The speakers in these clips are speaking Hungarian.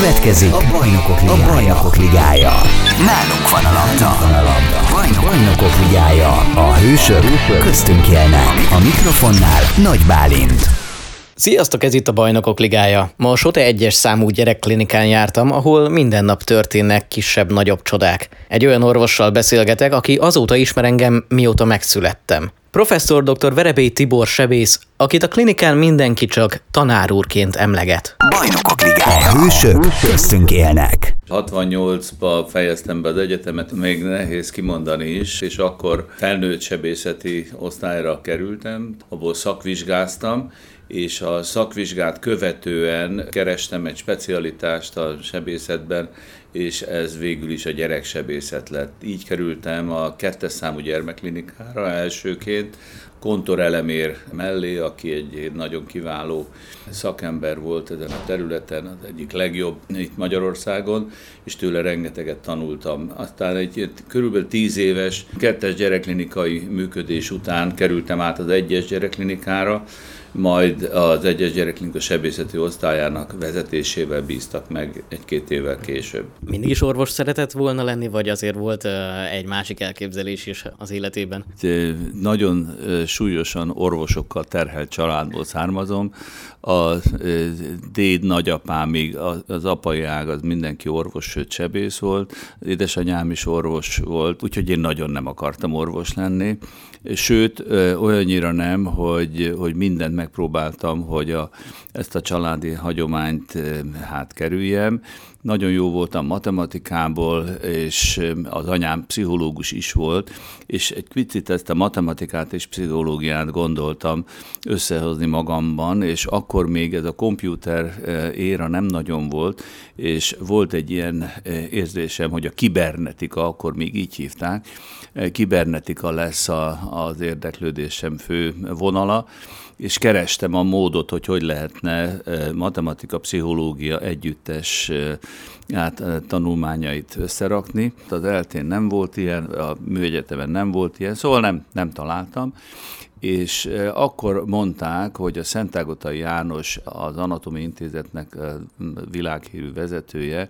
Következik a Bajnokok Ligája. A Bajnokok Ligája. Nálunk van a labda. Van a labda. Bajnok, Bajnokok Ligája. A hősök, köztünk élnek. A mikrofonnál Nagy Bálint. Sziasztok, ez itt a Bajnokok Ligája. Ma a Sote 1-es számú gyerekklinikán jártam, ahol minden nap történnek kisebb-nagyobb csodák. Egy olyan orvossal beszélgetek, aki azóta ismer engem, mióta megszülettem. Professzor dr. Verebély Tibor sebész, akit a klinikán mindenki csak tanárúrként emleget. Bajnokok Ligája. A hősök köztünk élnek. 68-ba fejeztem be az egyetemet, még nehéz kimondani is, és akkor felnőtt sebészeti osztályra kerültem, abból szakvizsgáztam, és a szakvizsgát követően kerestem egy specialitást a sebészetben, és ez végül is a gyereksebészet lett. Így kerültem a kettes számú gyermekklinikára elsőként, Kontor Elemér mellé, aki egy nagyon kiváló szakember volt ezen a területen, az egyik legjobb itt Magyarországon, és tőle rengeteget tanultam. Aztán egy körülbelül tíz éves kettes gyerekklinikai működés után kerültem át az egyes gyerekklinikára, majd az egyes gyereklinika sebészeti osztályának vezetésével bíztak meg egy-két évvel később. Mindig is orvos szeretett volna lenni, vagy azért volt egy másik elképzelés is az életében? Nagyon súlyosan orvosokkal terhelt családból származom. A déd nagyapámig az apai ág az mindenki orvos, sőt sebész volt. Édesanyám is orvos volt, úgyhogy én nagyon nem akartam orvos lenni. Sőt, olyannyira nem, hogy, hogy mindent megpróbáltam, hogy a, ezt a családi hagyományt hát kerüljem. Nagyon jó voltam matematikából, és az anyám pszichológus is volt, és egy picit ezt a matematikát és pszichológiát gondoltam összehozni magamban, és akkor még ez a komputer éra nem nagyon volt, és volt egy ilyen érzésem, hogy a kibernetika, akkor még így hívták, kibernetika lesz a, az érdeklődésem fő vonala, és kerestem a módot, hogy hogy lehetne matematika, pszichológia együttes hát, tanulmányait összerakni. Az eltén nem volt ilyen, a műegyetemen nem volt ilyen, szóval nem, nem találtam, és akkor mondták, hogy a Szentágotai János, az Anatomi Intézetnek világhírű vezetője,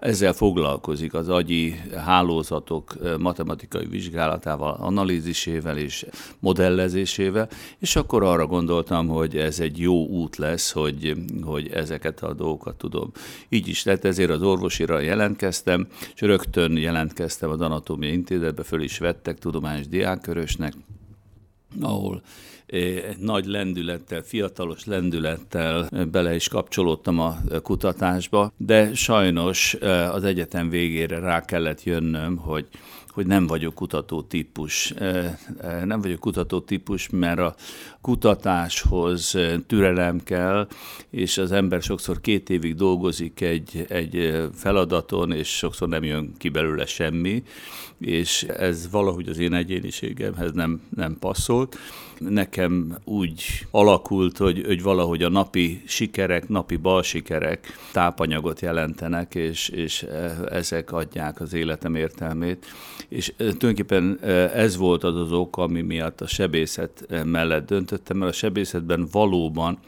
ezzel foglalkozik az agyi hálózatok matematikai vizsgálatával, analízisével és modellezésével, és akkor arra gondoltam, hogy ez egy jó út lesz, hogy, hogy ezeket a dolgokat tudom. Így is lett, ezért az orvosira jelentkeztem, és rögtön jelentkeztem az Anatómiai Intézetbe, föl is vettek tudományos diákkörösnek, ahol nagy lendülettel, fiatalos lendülettel bele is kapcsolódtam a kutatásba, de sajnos az egyetem végére rá kellett jönnöm, hogy hogy nem vagyok kutató típus. Nem vagyok kutató típus, mert a kutatáshoz türelem kell, és az ember sokszor két évig dolgozik egy, egy feladaton, és sokszor nem jön ki belőle semmi, és ez valahogy az én egyéniségemhez nem, nem passzolt. Nekem úgy alakult, hogy, hogy valahogy a napi sikerek, napi bal sikerek tápanyagot jelentenek, és, és ezek adják az életem értelmét. És tulajdonképpen ez volt az az ok, ami miatt a sebészet mellett döntöttem, mert a sebészetben valóban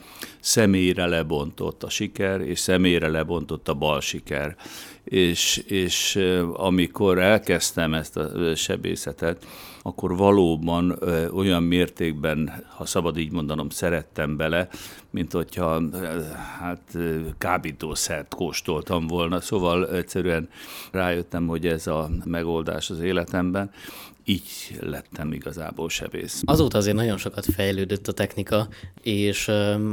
személyre lebontott a siker, és személyre lebontott a bal siker. És, és amikor elkezdtem ezt a sebészetet, akkor valóban olyan mértékben, ha szabad így mondanom, szerettem bele, mint hogyha hát kábítószert kóstoltam volna. Szóval egyszerűen rájöttem, hogy ez a megoldás az életemben, így lettem igazából sebész. Azóta azért nagyon sokat fejlődött a technika, és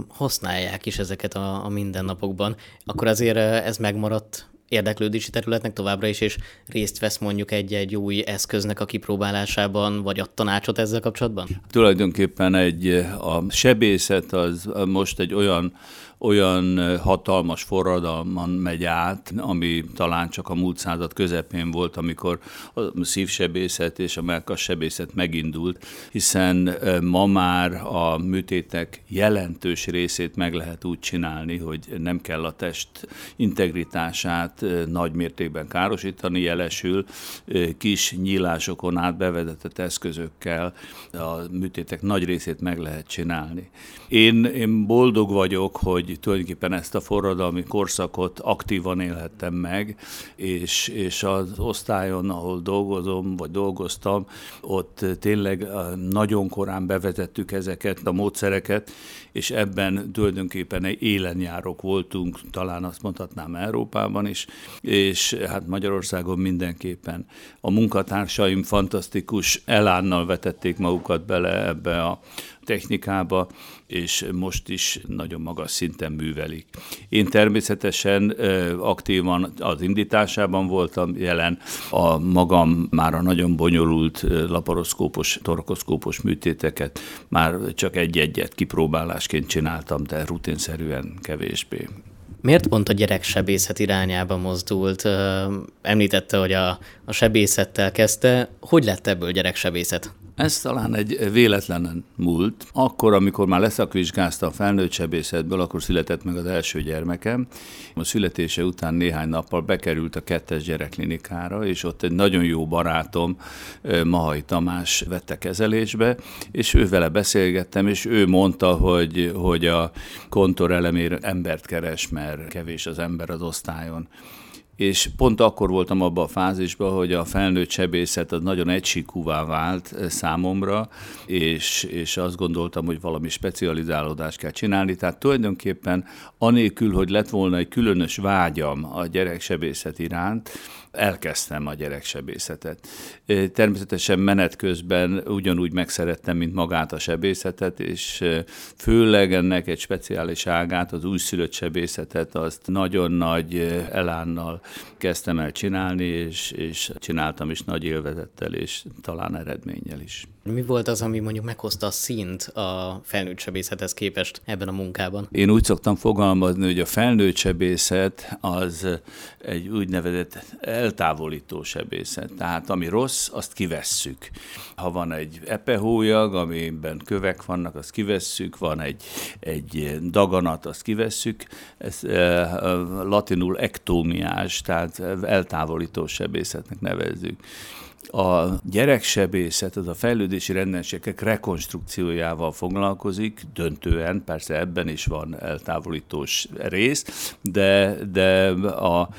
használják is ezeket a, a mindennapokban. Akkor azért ez megmaradt érdeklődési területnek továbbra is, és részt vesz mondjuk egy-egy új eszköznek a kipróbálásában, vagy a tanácsot ezzel kapcsolatban? Tulajdonképpen egy, a sebészet az most egy olyan olyan hatalmas forradalman megy át, ami talán csak a múlt század közepén volt, amikor a szívsebészet és a melkassebészet megindult, hiszen ma már a műtétek jelentős részét meg lehet úgy csinálni, hogy nem kell a test integritását nagy mértékben károsítani, jelesül kis nyílásokon át bevezetett eszközökkel a műtétek nagy részét meg lehet csinálni. Én, én boldog vagyok, hogy tulajdonképpen ezt a forradalmi korszakot aktívan élhettem meg, és, és az osztályon, ahol dolgozom, vagy dolgoztam, ott tényleg nagyon korán bevezettük ezeket a módszereket, és ebben tulajdonképpen egy élenjárok voltunk, talán azt mondhatnám Európában is, és hát Magyarországon mindenképpen. A munkatársaim fantasztikus elánnal vetették magukat bele ebbe a technikába, és most is nagyon magas szinten művelik. Én természetesen aktívan az indításában voltam jelen, a magam már a nagyon bonyolult laparoszkópos, torkoszkópos műtéteket már csak egy-egyet kipróbálásként csináltam, de rutinszerűen kevésbé. Miért pont a gyerek sebészet irányába mozdult? Említette, hogy a, a sebészettel kezdte. Hogy lett ebből gyereksebészet? Ez talán egy véletlenen múlt. Akkor, amikor már leszakvizsgázta a felnőtt sebészetből, akkor született meg az első gyermekem. A születése után néhány nappal bekerült a kettes gyerekklinikára, és ott egy nagyon jó barátom, Mahai Tamás vette kezelésbe, és ő vele beszélgettem, és ő mondta, hogy, hogy a kontor elemére embert keres, mert kevés az ember az osztályon és pont akkor voltam abban a fázisban, hogy a felnőtt sebészet az nagyon egysíkúvá vált eh, számomra, és, és azt gondoltam, hogy valami specializálódást kell csinálni. Tehát tulajdonképpen anélkül, hogy lett volna egy különös vágyam a gyereksebészet iránt, elkezdtem a gyereksebészetet. Természetesen menet közben ugyanúgy megszerettem, mint magát a sebészetet, és főleg ennek egy speciális ágát, az újszülött sebészetet, azt nagyon nagy elánnal kezdtem el csinálni, és, és csináltam is nagy élvezettel, és talán eredménnyel is. Mi volt az, ami mondjuk meghozta a szint a felnőtt sebészethez képest ebben a munkában? Én úgy szoktam fogalmazni, hogy a felnőtt sebészet az egy úgynevezett eltávolító sebészet. Tehát ami rossz, azt kivesszük. Ha van egy epehólyag, amiben kövek vannak, azt kivesszük, van egy, egy daganat, azt kivesszük. Ez eh, latinul ektómiás, tehát eltávolító sebészetnek nevezzük a gyereksebészet, az a fejlődési rendelségek rekonstrukciójával foglalkozik, döntően, persze ebben is van eltávolítós rész, de, de a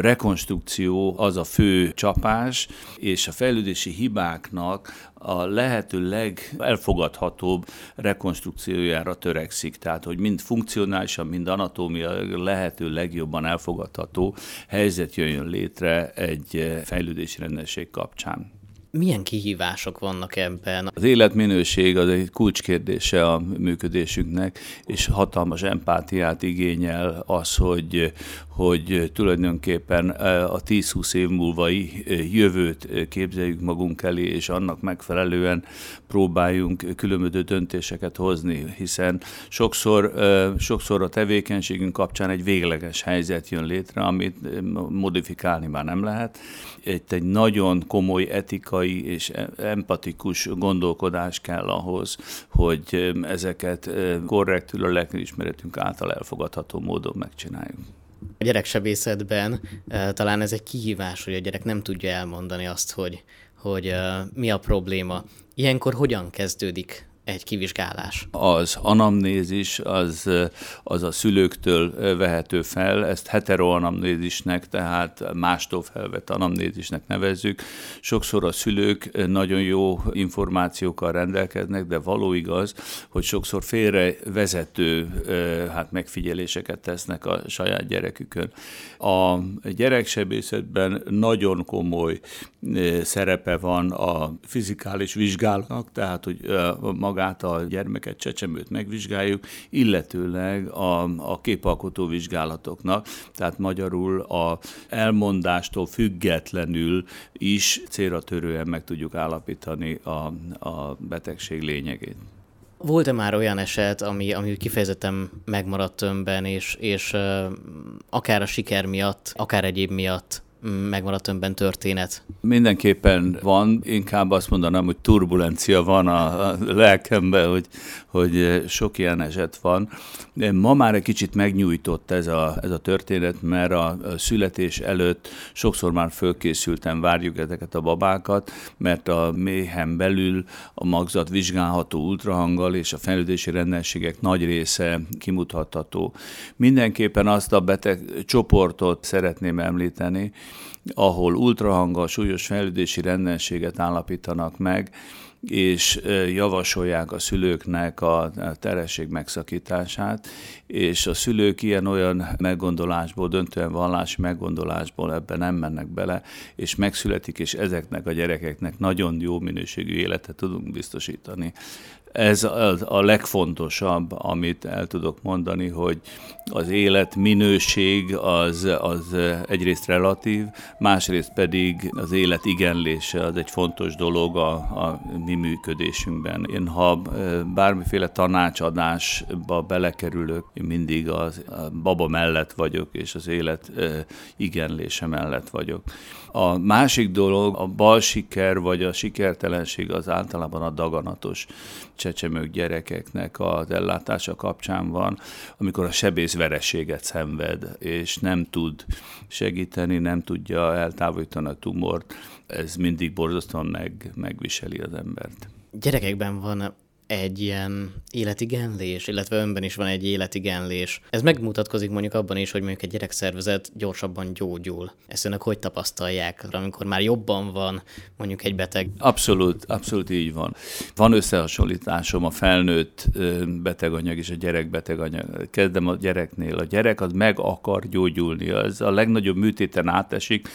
rekonstrukció az a fő csapás, és a fejlődési hibáknak a lehető legelfogadhatóbb rekonstrukciójára törekszik. Tehát, hogy mind funkcionálisan, mind anatómia lehető legjobban elfogadható helyzet jöjjön létre egy fejlődési rendesség kapcsán. blockchain. Milyen kihívások vannak ebben? Az életminőség az egy kulcskérdése a működésünknek, és hatalmas empátiát igényel az, hogy, hogy tulajdonképpen a 10-20 év múlvai jövőt képzeljük magunk elé, és annak megfelelően próbáljunk különböző döntéseket hozni, hiszen sokszor, sokszor a tevékenységünk kapcsán egy végleges helyzet jön létre, amit modifikálni már nem lehet. Itt egy nagyon komoly etikai és empatikus gondolkodás kell ahhoz, hogy ezeket korrektül a lelkiismeretünk által elfogadható módon megcsináljuk. A gyereksebészetben talán ez egy kihívás, hogy a gyerek nem tudja elmondani azt, hogy, hogy mi a probléma. Ilyenkor hogyan kezdődik egy kivizsgálás? Az anamnézis az, az a szülőktől vehető fel, ezt heteroanamnézisnek, tehát mástól felvett anamnézisnek nevezzük. Sokszor a szülők nagyon jó információkkal rendelkeznek, de való igaz, hogy sokszor félre vezető hát megfigyeléseket tesznek a saját gyerekükön. A gyereksebészetben nagyon komoly szerepe van a fizikális vizsgálatnak, tehát hogy maga magát a gyermeket, csecsemőt megvizsgáljuk, illetőleg a, a képalkotó vizsgálatoknak, tehát magyarul a elmondástól függetlenül is célra törően meg tudjuk állapítani a, a betegség lényegét. Volt-e már olyan eset, ami, ami kifejezetten megmaradt önben, és, és akár a siker miatt, akár egyéb miatt megmaradt önben történet? Mindenképpen van, inkább azt mondanám, hogy turbulencia van a, a lelkemben, hogy, hogy sok ilyen eset van. Ma már egy kicsit megnyújtott ez a, ez a történet, mert a születés előtt sokszor már fölkészülten várjuk ezeket a babákat, mert a méhen belül a magzat vizsgálható ultrahanggal, és a fejlődési rendelségek nagy része kimutatható. Mindenképpen azt a beteg csoportot szeretném említeni, ahol ultrahanggal súlyos fejlődési rendelséget állapítanak meg, és javasolják a szülőknek a teresség megszakítását, és a szülők ilyen-olyan meggondolásból, döntően vallási meggondolásból ebben nem mennek bele, és megszületik, és ezeknek a gyerekeknek nagyon jó minőségű életet tudunk biztosítani. Ez a legfontosabb, amit el tudok mondani, hogy az élet minőség az, az egyrészt relatív, másrészt pedig az élet igenlése az egy fontos dolog a, a mi működésünkben. Én ha bármiféle tanácsadásba belekerülök, én mindig az, a baba mellett vagyok, és az élet igenlése mellett vagyok. A másik dolog, a bal siker vagy a sikertelenség az általában a daganatos csecsemők gyerekeknek az ellátása kapcsán van, amikor a sebész vereséget szenved, és nem tud segíteni, nem tudja eltávolítani a tumort, ez mindig borzasztóan meg, megviseli az embert. Gyerekekben van egy ilyen életigenlés, illetve önben is van egy életigenlés. Ez megmutatkozik mondjuk abban is, hogy mondjuk egy gyerekszervezet gyorsabban gyógyul. Ezt önök hogy tapasztalják, amikor már jobban van mondjuk egy beteg? Abszolút, abszolút így van. Van összehasonlításom a felnőtt beteganyag és a gyerek beteganyag. Kezdem a gyereknél. A gyerek az meg akar gyógyulni. Az a legnagyobb műtéten átesik,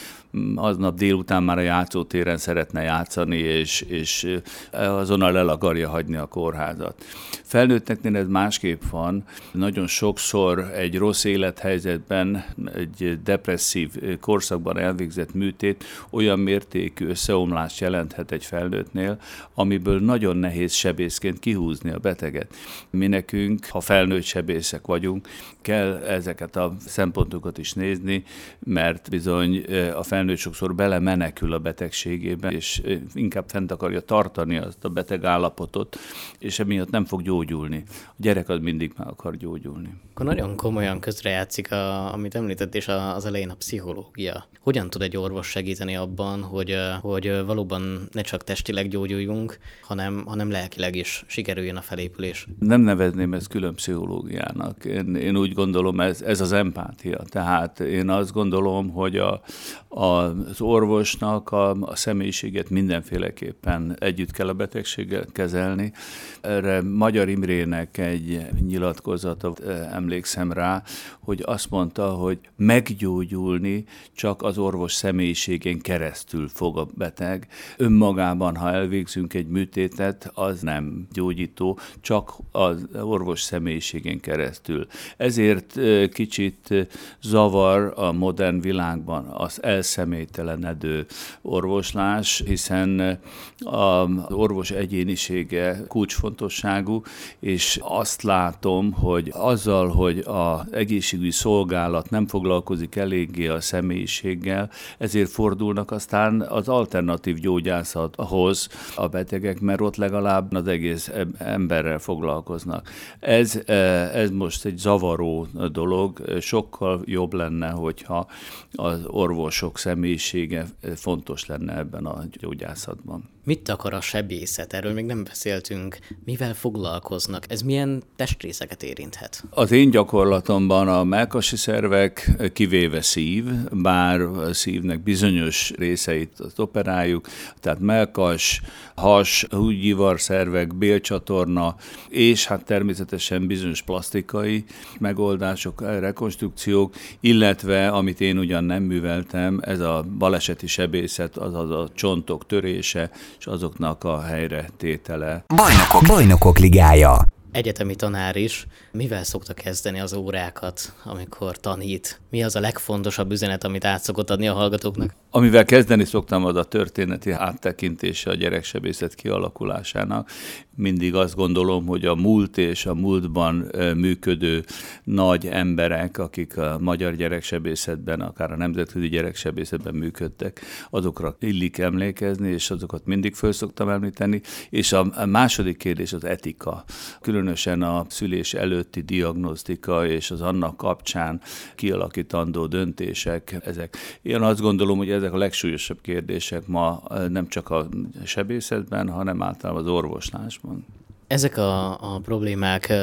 aznap délután már a játszótéren szeretne játszani, és, és azonnal el akarja hagyni a kórházat. Felnőtteknél ez másképp van. Nagyon sokszor egy rossz élethelyzetben, egy depresszív korszakban elvégzett műtét olyan mértékű összeomlást jelenthet egy felnőttnél, amiből nagyon nehéz sebészként kihúzni a beteget. Mi nekünk, ha felnőtt sebészek vagyunk, kell ezeket a szempontokat is nézni, mert bizony a felnőtt sokszor belemenekül a betegségébe, és inkább fent akarja tartani azt a beteg állapotot, és emiatt nem fog gyógyulni. A gyerek az mindig meg akar gyógyulni. Akkor nagyon komolyan közrejátszik, a, amit említett, és az elején a pszichológia. Hogyan tud egy orvos segíteni abban, hogy, hogy valóban ne csak testileg gyógyuljunk, hanem, hanem lelkileg is sikerüljön a felépülés? Nem nevezném ezt külön pszichológiának. Én, én úgy gondolom, ez, ez az empátia. Tehát én azt gondolom, hogy a, a, az orvosnak a, a személyiséget mindenféleképpen együtt kell a betegséggel kezelni, erre Magyar Imrének egy nyilatkozata, emlékszem rá, hogy azt mondta, hogy meggyógyulni csak az orvos személyiségén keresztül fog a beteg. Önmagában, ha elvégzünk egy műtétet, az nem gyógyító, csak az orvos személyiségén keresztül. Ezért kicsit zavar a modern világban az elszemélytelenedő orvoslás, hiszen az orvos egyénisége kulcsfontosságú, és azt látom, hogy azzal, hogy az egészségügyi szolgálat nem foglalkozik eléggé a személyiséggel, ezért fordulnak aztán az alternatív gyógyászathoz a betegek, mert ott legalább az egész emberrel foglalkoznak. Ez, e, ez most egy zavaró dolog, sokkal jobb lenne, hogyha az orvosok személyisége fontos lenne ebben a gyógyászatban. Mit akar a sebészet? Erről még nem beszéltünk. Mivel foglalkoznak? Ez milyen testrészeket érinthet? Az én gyakorlatomban a melkasi szervek, kivéve szív, bár a szívnek bizonyos részeit azt operáljuk, tehát melkas, has, húgyivar szervek, bélcsatorna, és hát természetesen bizonyos plastikai megoldások, rekonstrukciók, illetve, amit én ugyan nem műveltem, ez a baleseti sebészet, azaz a csontok törése, és azoknak a helyre tétele. Bajnokok, Bajnokok Ligája egyetemi tanár is, mivel szokta kezdeni az órákat, amikor tanít? Mi az a legfontosabb üzenet, amit át szokott adni a hallgatóknak? Amivel kezdeni szoktam, az a történeti áttekintése a gyereksebészet kialakulásának. Mindig azt gondolom, hogy a múlt és a múltban működő nagy emberek, akik a magyar gyereksebészetben, akár a nemzetközi gyereksebészetben működtek, azokra illik emlékezni, és azokat mindig föl szoktam említeni. És a második kérdés az etika. Különösen a szülés előtti diagnosztika és az annak kapcsán kialakítandó döntések, ezek. Én azt gondolom, hogy ezek a legsúlyosabb kérdések ma nem csak a sebészetben, hanem általában az orvoslásban. Ezek a, a problémák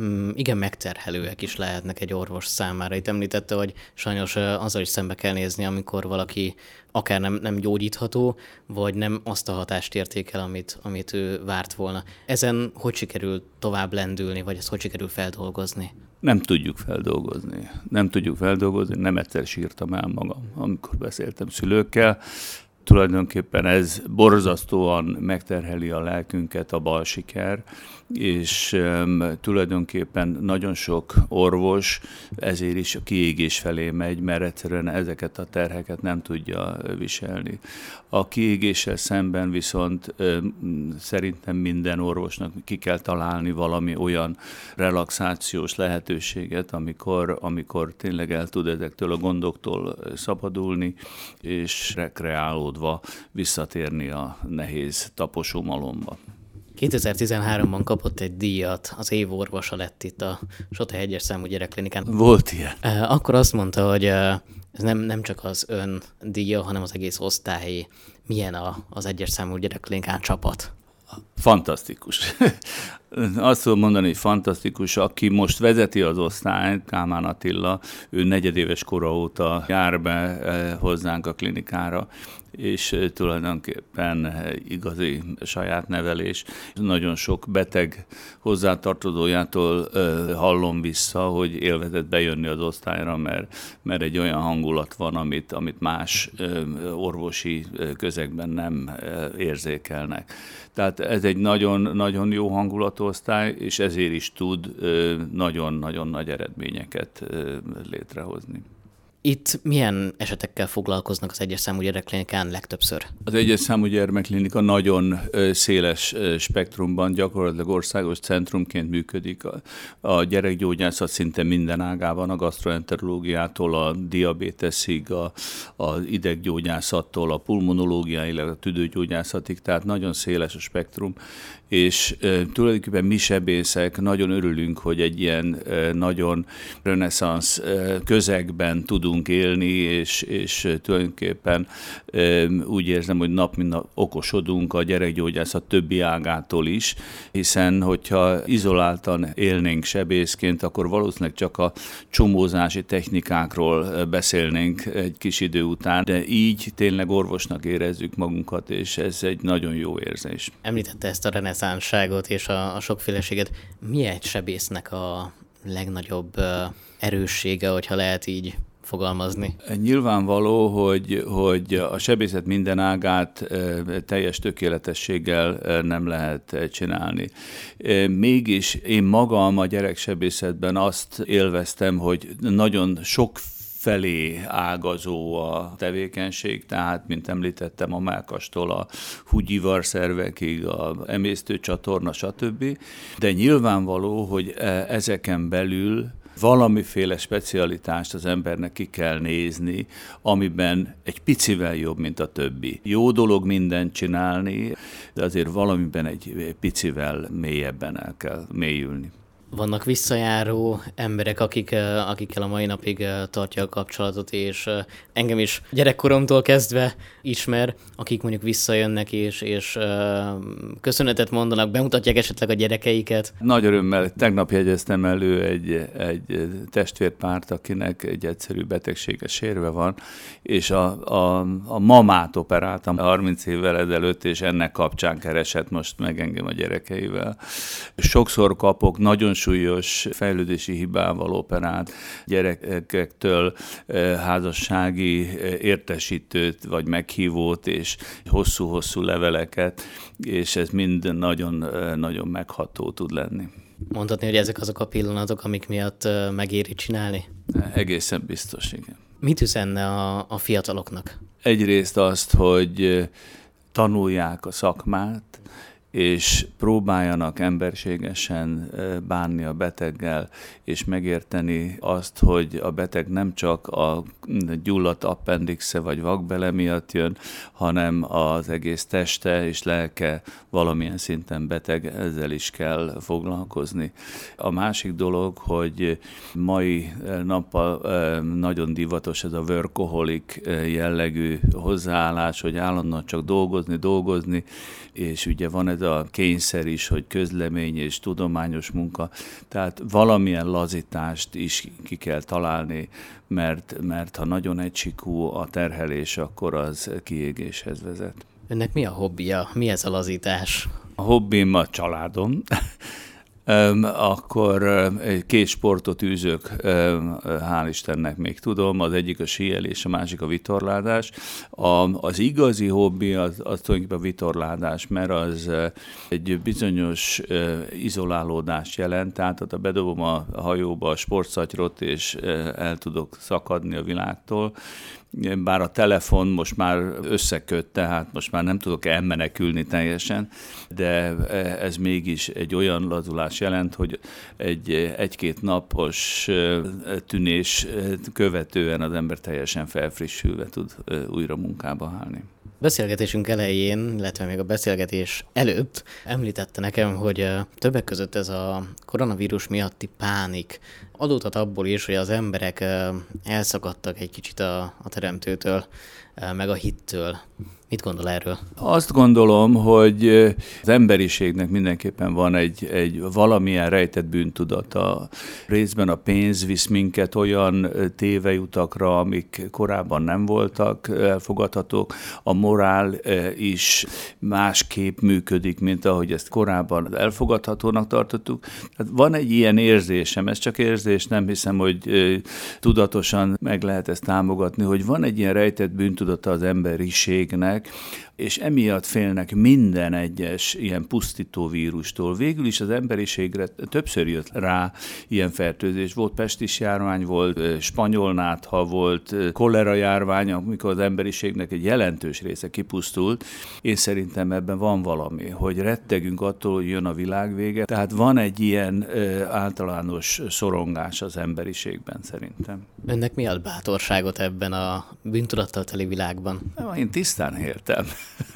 mm, igen megterhelőek is lehetnek egy orvos számára. Itt említette, hogy sajnos azzal is szembe kell nézni, amikor valaki akár nem, nem gyógyítható, vagy nem azt a hatást értékel, amit, amit ő várt volna. Ezen hogy sikerül tovább lendülni, vagy ezt hogy sikerül feldolgozni? Nem tudjuk feldolgozni. Nem tudjuk feldolgozni, nem egyszer sírtam el magam, amikor beszéltem szülőkkel. Tulajdonképpen ez borzasztóan megterheli a lelkünket a bal siker, és tulajdonképpen nagyon sok orvos ezért is a kiégés felé megy, mert egyszerűen ezeket a terheket nem tudja viselni. A kiégéssel szemben viszont szerintem minden orvosnak ki kell találni valami olyan relaxációs lehetőséget, amikor, amikor tényleg el tud ezektől a gondoktól szabadulni, és rekreálódva visszatérni a nehéz taposó malomba. 2013-ban kapott egy díjat, az év orvosa lett itt a Sota egyes számú gyerekklinikán. Volt ilyen. Akkor azt mondta, hogy ez nem, nem csak az ön díja, hanem az egész osztály. Milyen a, az egyes számú gyerekklinikán csapat? Fantasztikus. Azt tudom mondani, hogy fantasztikus, aki most vezeti az osztályt, Kámán Attila, ő negyedéves kora óta jár be hozzánk a klinikára, és tulajdonképpen igazi saját nevelés. Nagyon sok beteg hozzátartozójától hallom vissza, hogy élvezett bejönni az osztályra, mert, mert egy olyan hangulat van, amit, amit más orvosi közegben nem érzékelnek. Tehát ez egy nagyon-nagyon jó hangulatú osztály, és ezért is tud nagyon-nagyon nagy eredményeket létrehozni. Itt milyen esetekkel foglalkoznak az egyes számú gyerekklinikán legtöbbször? Az egyes számú gyermekklinika nagyon széles spektrumban, gyakorlatilag országos centrumként működik. A, gyerekgyógyászat szinte minden ágában, a gastroenterológiától a diabéteszig, a, a ideggyógyászattól a pulmonológiáig, a tüdőgyógyászatig, tehát nagyon széles a spektrum, és e, tulajdonképpen mi sebészek nagyon örülünk, hogy egy ilyen e, nagyon reneszánsz e, közegben tudunk élni, és, és tulajdonképpen úgy érzem, hogy nap mint nap okosodunk a gyerekgyógyászat többi ágától is, hiszen hogyha izoláltan élnénk sebészként, akkor valószínűleg csak a csomózási technikákról beszélnénk egy kis idő után, de így tényleg orvosnak érezzük magunkat, és ez egy nagyon jó érzés. Említette ezt a reneszánságot és a, a sokféleséget. Mi egy sebésznek a legnagyobb erőssége, hogyha lehet így fogalmazni? Nyilvánvaló, hogy, hogy a sebészet minden ágát teljes tökéletességgel nem lehet csinálni. Mégis én magam a gyereksebészetben azt élveztem, hogy nagyon sok felé ágazó a tevékenység, tehát, mint említettem, a melkastól a húgyivar szervekig, a emésztőcsatorna, stb. De nyilvánvaló, hogy e, ezeken belül valamiféle specialitást az embernek ki kell nézni, amiben egy picivel jobb, mint a többi. Jó dolog mindent csinálni, de azért valamiben egy picivel mélyebben el kell mélyülni vannak visszajáró emberek, akik, akikkel a mai napig tartja a kapcsolatot, és engem is gyerekkoromtól kezdve ismer, akik mondjuk visszajönnek, és, és köszönetet mondanak, bemutatják esetleg a gyerekeiket. Nagy örömmel tegnap jegyeztem elő egy, egy testvérpárt, akinek egy egyszerű betegsége sérve van, és a, a, a mamát operáltam 30 évvel ezelőtt, és ennek kapcsán keresett most meg engem a gyerekeivel. Sokszor kapok nagyon súlyos fejlődési hibával operált gyerekektől eh, házassági eh, értesítőt vagy meghívót és hosszú-hosszú leveleket, és ez mind nagyon-nagyon eh, megható tud lenni. Mondhatni, hogy ezek azok a pillanatok, amik miatt megéri csinálni? Egészen biztos, igen. Mit üzenne a, a fiataloknak? Egyrészt azt, hogy tanulják a szakmát, és próbáljanak emberségesen bánni a beteggel, és megérteni azt, hogy a beteg nem csak a gyulladt appendixe vagy vakbele miatt jön, hanem az egész teste és lelke valamilyen szinten beteg, ezzel is kell foglalkozni. A másik dolog, hogy mai nappal nagyon divatos ez a workaholic jellegű hozzáállás, hogy állandóan csak dolgozni, dolgozni, és ugye van ez a kényszer is, hogy közlemény és tudományos munka, tehát valamilyen lazítást is ki kell találni, mert, mert ha nagyon egysikú a terhelés, akkor az kiégéshez vezet. Önnek mi a hobbija? Mi ez a lazítás? A hobbim a családom akkor két sportot űzök, hál' Istennek még tudom, az egyik a síelés, a másik a vitorládás. A, az igazi hobbi az, az tulajdonképpen a vitorládás, mert az egy bizonyos izolálódást jelent, tehát ha bedobom a hajóba a sportszatyrot, és el tudok szakadni a világtól, bár a telefon most már összeköt, tehát most már nem tudok elmenekülni teljesen, de ez mégis egy olyan lazulás jelent, hogy egy egy-két napos tűnés követően az ember teljesen felfrissülve tud újra munkába állni. Beszélgetésünk elején, illetve még a beszélgetés előtt említette nekem, hogy többek között ez a koronavírus miatti pánik adódhat abból is, hogy az emberek elszakadtak egy kicsit a, a teremtőtől, meg a hittől. Mit gondol erről? Azt gondolom, hogy az emberiségnek mindenképpen van egy, egy valamilyen rejtett bűntudata. Részben a pénz visz minket olyan téveutakra, amik korábban nem voltak elfogadhatók. A morál is másképp működik, mint ahogy ezt korábban elfogadhatónak tartottuk. Tehát van egy ilyen érzésem, ez csak érzés, nem hiszem, hogy tudatosan meg lehet ezt támogatni, hogy van egy ilyen rejtett bűntudata az emberiségnek, és emiatt félnek minden egyes ilyen pusztító vírustól. Végül is az emberiségre többször jött rá ilyen fertőzés. Volt pestis járvány, volt spanyol nátha, volt kolera járvány, amikor az emberiségnek egy jelentős része kipusztult. Én szerintem ebben van valami, hogy rettegünk attól, hogy jön a világ vége. Tehát van egy ilyen általános szorongás az emberiségben szerintem. Önnek mi ad bátorságot ebben a bűntudattal teli világban? Én tisztán értem.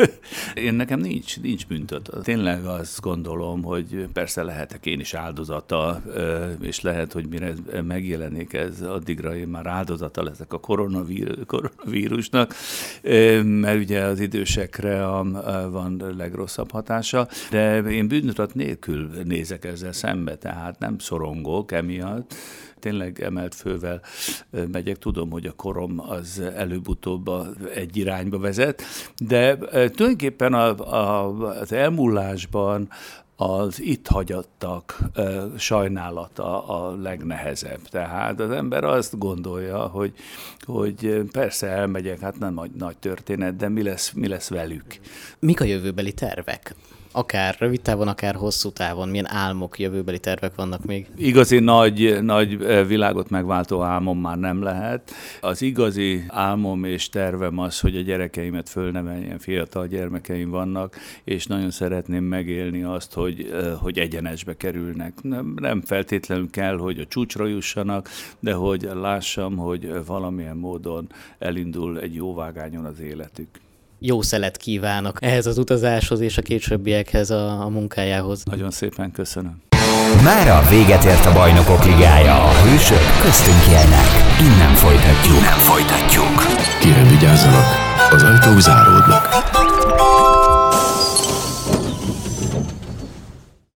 én nekem nincs, nincs büntet. Tényleg azt gondolom, hogy persze lehetek én is áldozata, és lehet, hogy mire megjelenik ez, addigra én már áldozata leszek a koronavírusnak, mert ugye az idősekre a van legrosszabb hatása, de én bűntudat nélkül nézek ezzel szembe, tehát nem szorongok emiatt, tényleg emelt fővel megyek. Tudom, hogy a korom az előbb-utóbb egy irányba vezet, de tulajdonképpen a, a, az elmúlásban az itt hagyattak sajnálata a legnehezebb. Tehát az ember azt gondolja, hogy, hogy persze elmegyek, hát nem nagy, nagy történet, de mi lesz, mi lesz velük. Mik a jövőbeli tervek? Akár rövid távon, akár hosszú távon? Milyen álmok, jövőbeli tervek vannak még? Igazi nagy, nagy világot megváltó álmom már nem lehet. Az igazi álmom és tervem az, hogy a gyerekeimet fölneveljen, fiatal gyermekeim vannak, és nagyon szeretném megélni azt, hogy, hogy egyenesbe kerülnek. Nem, nem feltétlenül kell, hogy a csúcsra jussanak, de hogy lássam, hogy valamilyen módon elindul egy jó vágányon az életük jó szelet kívánok ehhez az utazáshoz és a későbbiekhez a, a munkájához. Nagyon szépen köszönöm. Mára véget ért a Bajnokok Ligája. A hősök köztünk élnek. Innen folytatjuk. Innen folytatjuk. Kérem vigyázzanak, az ajtók záródnak.